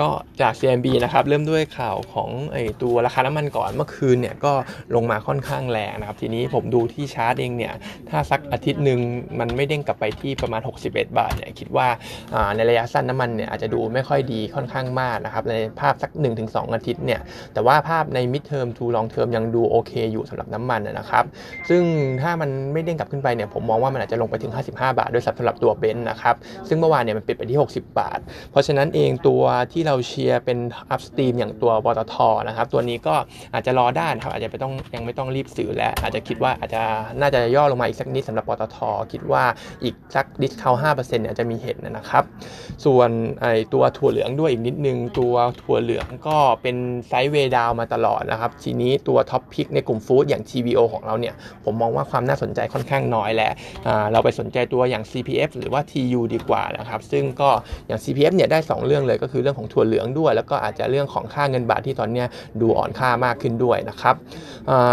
ก็จาก CMB นะครับเริ่มด้วยข่าวของไอตัวราคาน้ำมันก่อนเมื่อคืนเนี่ยก็ลงมาค่อนข้างแรงนะครับ ทีนี้ผมดูที่ชาร์ตเองเนี่ยถ้าสักอาทิตย์หนึ่งมันไม่เด้งกลับไปที่ประมาณ 61 บาทเนี่ยคิดว่าในระยะสั้นน้ำมันเนี่ยอาจจะดูไม่ค่อยดีค่อนข้างมากนะครับในภาพสัก 1-2 อาทิตย์เนี่ยแต่ว่าภาพใน mid term to long term ยังดูโอเคอยู่สำหรับน้ำมันนะครับซึ่งถ้ามันไม่เด้งกลับขึ้นไปเนี่ยผมมองว่ามันอาจจะลงไปถึง 55 บาทโดยสำหรับตัว Brent นะครับซึ่งเมื่อวานเนี่ยมันปิดไปที่ 60 บาท เพราะฉะนั้นเองตัวที่เราเชียร์เป็น upstream อย่างตัวปตทนะครับ ตัวนี้ก็อาจจะรอได้นะครับอาจจะไม่ต้องยังไม่ต้องรีบซื้อและอาจจะคิดว่าอาจจะน่าจะย่อลงมาอีกสักนิดสำหรับปตทคิดว่าอีกสัก discount ห้าเปอร์เซ็นต์เนี่ยจะมีเห็นนะครับ ส่วนไอตัวถั่วเหลืองด้วยอีกนิดนึง ตัวถั่วเหลืองก็เป็น sideway down มาตลอดนะครับ ทีนี้ตัว top pick ในกลุ่ม food อย่าง TVO ของเราเนี่ยผมมองว่าความน่าสนใจค่อนข้างน้อยและเราไปสนใจตัวอย่าง CPF หรือว่า TU ดีกว่านะครับ ซึ่งก็อย่าง CPF เนี่ยได้ 2 เรื่องเลยก็คือเรื่องของถั่วเหลืองด้วย แล้วก็อาจจะเรื่องของค่าเงินบาทที่ตอนนี้ดูอ่อนค่ามากขึ้นด้วยนะครับ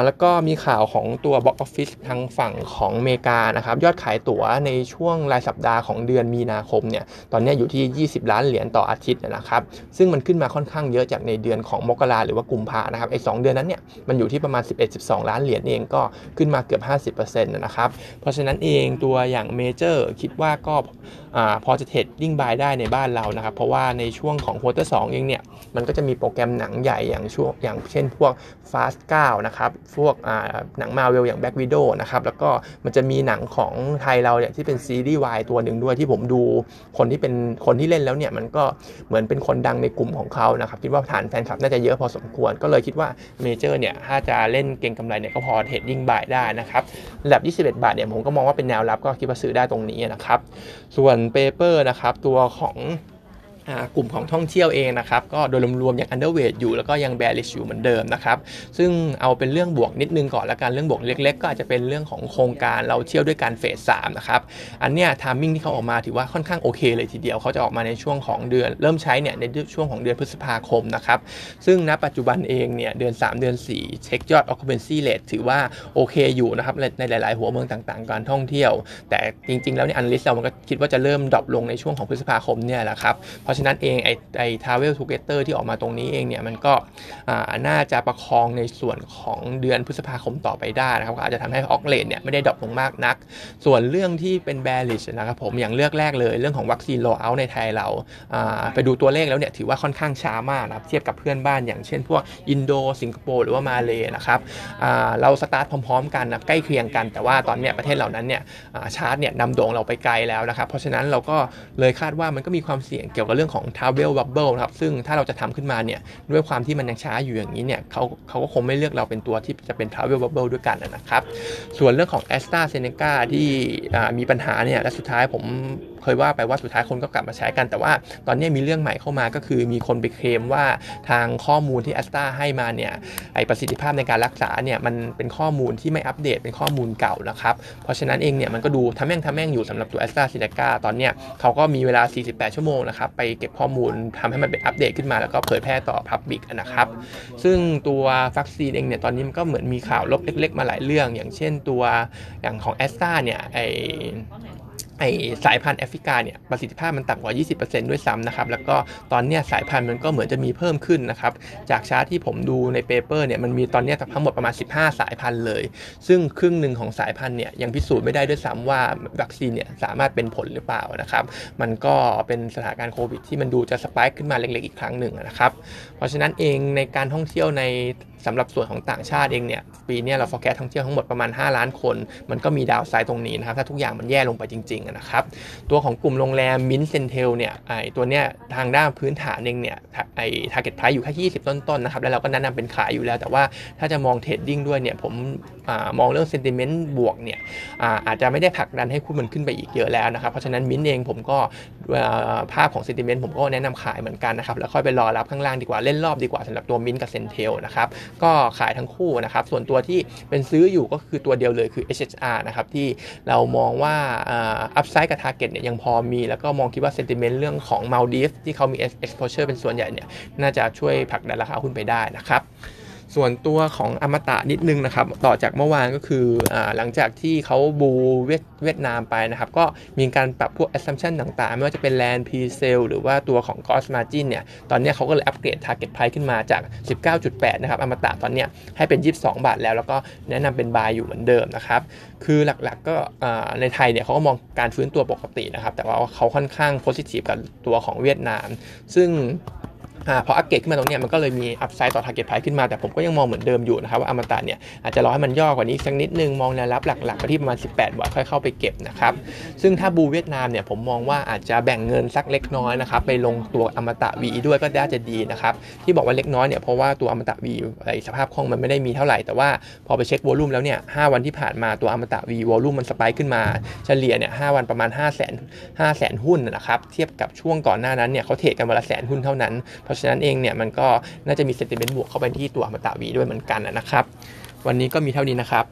แล้วก็มีข่าวของตัว Box Office ทางฝั่งของอเมริกานะครับยอดขายตั๋วในช่วงรายสัปดาห์ของเดือนมีนาคมเนี่ยตอนนี้อยู่ที่ 20 ล้านเหรียญต่ออาทิตย์นะครับซึ่งมันขึ้นมาค่อนข้างเยอะจากในเดือนของมกราหรือว่ากุมภานะครับไอ้สเดือนนั้นเนี่ยมันอยู่ที่ประมาณ 11-12 ล้านเหรียญเองก็ขึ้นมาเกือบ 50%นะครับเพราะฉะนั้นเองตัวอย่างเมเจอร์คิดว่าก็พอจะ trading buy ได้ในบ้านเรานะครับเพราะว่าในช่วงของ quarter สองเองเนี่ยมันก็จะมีโปรแกรมหนังใหญ่อย่างช่วงอย่างเช่นพวก Fast 9นะครับพวกหนังมาเวลอย่าง Black Widow นะครับแล้วก็มันจะมีหนังของไทยเราเนี่ยที่เป็นซีรีส์วายตัวหนึ่งด้วยที่ผมดูคนที่เป็นคนที่เล่นแล้วเนี่ยมันก็เหมือนเป็นคนดังในกลุ่มของเขานะครับคิดว่าฐานแฟนคลับน่าจะเยอะพอสมควรก็เลยคิดว่าเมเจอร์เนี่ยถ้าจะเล่นเก็งกำไรเนี่ยก็พอ trading buy ได้นะครับระดับ 21 บาทเนี่ยผมก็มองว่าเป็นแนวรับก็คิดว่าซื้อได้ตรงนี้นะครับส่วน paper นะครับตัวของ กลุ่มของท่องเที่ยวเองนะครับก็โดยรวมๆยัง underweight อยู่แล้วก็ยัง bearish อยู่เหมือนเดิมนะครับซึ่งเอาเป็นเรื่องบวกนิดนึงก่อนละกันเรื่องบวกเล็ก ๆ ก็อาจจะเป็นเรื่องของโครงการเราเที่ยวด้วยกัน phase สามนะครับอันเนี้ย timing ที่เขาออกมาถือว่าค่อนข้างโอเคเลยทีเดียวเขาจะออกมาในช่วงของเดือนเริ่มใช้เนี่ยในช่วงของเดือนพฤษภาคมนะครับซึ่งณปัจจุบันเองเนี่ยเดือน 3 เดือน 4 เช็คยอด occupancy rate ถือว่าโอเคอยู่นะครับในหลาย ๆ หัวเมืองต่างๆ การท่องเที่ยว แต่จริง ๆ แล้วเนี่ย analyst เรามันก็คิดว่าจะเริ่ม drop ลงในช่วงของพฤษภาคมเนี่ยแหละครับเพราะฉะนั้นเองไอไอ้ Travel Together ที่ออกมาตรงนี้เองเนี่ยมันก็น่าจะประคองในส่วนของเดือนพฤษภาคมต่อไปได้นะครับอาจจะทำให้ occ rate เนี่ยไม่ได้ drop ลงมากนัก ส่วนเรื่องที่เป็น bearish นะครับผมอย่างเรื่องแรกเลยเรื่องของวัคซีน rollout ในไทยเราไปดูตัวเลขแล้วเนี่ยถือว่าค่อนข้างช้ามากนะครับเทียบกับเพื่อนบ้านอย่างเช่นพวกอินโดสิงคโปร์หรือว่ามาเลย์นะครับเราสตาร์ทพร้อมๆ กันนะใกล้เคียงกัน แต่ว่าตอนนี้ประเทศเหล่านั้นเนี่ยชาร์ตเนี่ยนำโด่งเราไปไกลแล้วนะครับเพราะฉะนั้นเราก็เลยคาดว่ามันก็มีความเสี่ยงเกี่ยวกับเรื่องของ travel bubble นะครับซึ่งถ้าเราจะทำขึ้นมาเนี่ยด้วยความที่มันยังช้าอยู่อย่างนี้เนี่ยเขาเขาก็คงไม่เลือกเราเป็นตัวที่จะเป็น travel bubble ด้วยกันนะครับ ส่วนเรื่องของ AstraZeneca ที่มีปัญหาเนี่ยและสุดท้ายผมเคยว่าไปว่าสุดท้ายคนก็กลับมาใช้กัน แต่ว่าตอนนี้มีเรื่องใหม่เข้ามาก็คือมีคนไปเคลมว่าทางข้อมูลที่แอสตราให้มาเนี่ยไอประสิทธิภาพในการรักษาเนี่ยมันเป็นข้อมูลที่ไม่อัปเดตเป็นข้อมูลเก่านะครับ เพราะฉะนั้นเองเนี่ยมันก็ดูทำแม่งทำแม่งอยู่สำหรับตัวแอสตราเซเนกาตอนเนี้ยเขาก็มีเวลา 48 ชั่วโมงนะครับไปเก็บข้อมูลทำให้มันเป็นอัปเดตขึ้นมาแล้วก็เผยแพร่ต่อพับบิกนะครับ ซึ่งตัววัคซีนเองเนี่ยตอนนี้มันก็เหมือนมีข่าวลบเล็ก ๆ มาหลายเรื่อง อย่างเช่นตัวอย่างของแอสตราเนี่ยไอ ไอสายพันธุ์แอฟริกาเนี่ยประสิทธิภาพมันต่ำกว่า 20%ด้วยซ้ำนะครับ แล้วก็ตอนนี้สายพันธุ์มันก็เหมือนจะมีเพิ่มขึ้นนะครับ จากชาร์ตที่ผมดูใน paper เนี่ยมันมีตอนนี้ทั้งหมดประมาณ 15 สายพันธุ์เลย ซึ่งครึ่งหนึ่งของสายพันธุ์เนี่ยยังพิสูจน์ไม่ได้ด้วยซ้ำว่าวัคซีนเนี่ยสามารถเป็นผลหรือเปล่านะครับ มันก็เป็นสถานการณ์โควิดที่มันดูจะ spike ขึ้นมาเล็กๆอีกครั้งหนึ่งนะครับ เพราะฉะนั้นเองในการท่องเที่ยวในสำหรับส่วนของต่างชาติเองเนี่ยปีนี้เรา forecast ท่องเที่ยวทั้งหมดประมาณ 5 ล้านคน มันก็มี downside ตรงนี้นะครับ ถ้าทุกอย่างมันแย่ลงไปจริงๆนะครับ ตัวของกลุ่มโรงแรม MINT CENTEL เนี่ยไอตัวเนี้ยทางด้านพื้นฐานเองเนี่ยไอ target price อยู่แค่20 ต้นๆนะครับแล้วเราก็แนะนำเป็นขายอยู่แล้ว แต่ว่าถ้าจะมอง trading ด้วยเนี่ยผมอมองเรื่อง sentiment บวกเนี่ยอาอาจจะไม่ได้ผลักดันให้คุณมันขึ้นไปอีกเยอะแล้วนะครับเพราะฉะนั้นมินเองผมก็ภาพของ sentiment ผมก็แนะนำขายเหมือนกันนะครับแล้วค่อยไปรอรับข้างล่างดีกว่าเล่นรอบดีกว่าสำหรับตัวมินกับ CENTEL นะครับก็ขายทั้งคู่นะครับ ส่วนตัวที่เป็นซื้ออยู่ก็คือตัวเดียวเลยคือ HHR นะครับที่เรามองว่าอัพไซด์กับ Target เนี่ยยังพอมี แล้วก็มองคิดว่าเซนติเมนต์เรื่องของมาลดีฟที่เขามี exposure เป็นส่วนใหญ่เนี่ยน่าจะช่วยผลักดันราคาหุ้นไปได้นะครับ ส่วนตัวของอมตะนิดนึงนะครับ ต่อจากเมื่อวานก็คืออหลังจากที่เขาบูเวียดเวียดนามไปนะครับ ก็มีการปรับพวก assumption ต่างๆ ไม่ว่าจะเป็น land p sale หรือว่าตัวของ cost margin เนี่ย ตอนนี้เขาก็เลยอัปเกรด target price ขึ้นมาจาก 19.8 นะครับอมตะตอนนี้ให้เป็น 22 บาทแล้ว แล้วก็แนะนำเป็น buy อยู่เหมือนเดิมนะครับ คือหลักๆก็ในไทยเนี่ยเขาก็มองการฟื้นตัวปกตินะครับ แต่ว่าเขาค่อนข้าง positive กับตัวของเวียดนาม ซึ่ง พออัปเกรดขึ้นมาตรงนี้มันก็เลยมีอัพไซด์ต่อ target price ขึ้นมาแต่ผมก็ยังมองเหมือนเดิมอยู่นะครับว่าอมตะเนี่ยอาจจะรอให้มันย่อกว่านี้สักนิดนึงมองแนวรับหลักๆไปที่ประมาณ 18บาทค่อยเข้าไปเก็บนะครับซึ่งถ้าบูเวียดนามเนี่ยผมมองว่าอาจจะแบ่งเงินสักเล็กน้อยนะครับไปลงตัวอมตะ V ด้วยก็น่าจะดีนะครับที่บอกว่าเล็กน้อยเนี่ยเพราะว่าตัวอมตะ V ไอ้สภาพคล่องมันไม่ได้มีเท่าไหร่แต่ว่าพอไปเช็ควอลุ่มแล้วเนี่ย5วันที่ผ่านมาตัวอมตะ V วอลุ่มมันสไปขึ้นมาเฉลี่ยเนี่ย5วันประมาณ 5 0 0 0 0 0 5แสนหุ้นนะครับเทียบกับช่วงก่อนหน้านั้นเนี่ยเขาเทรดกันวันละแสนหุ้นเท่านั้นเพราะฉะนั้นเองเนี่ยมันก็น่าจะมีเซนติเมนต์บวกเข้าไปที่ตัวอมตะ V ด้วยเหมือนกันนะครับ วันนี้ก็มีเท่านี้นะครับ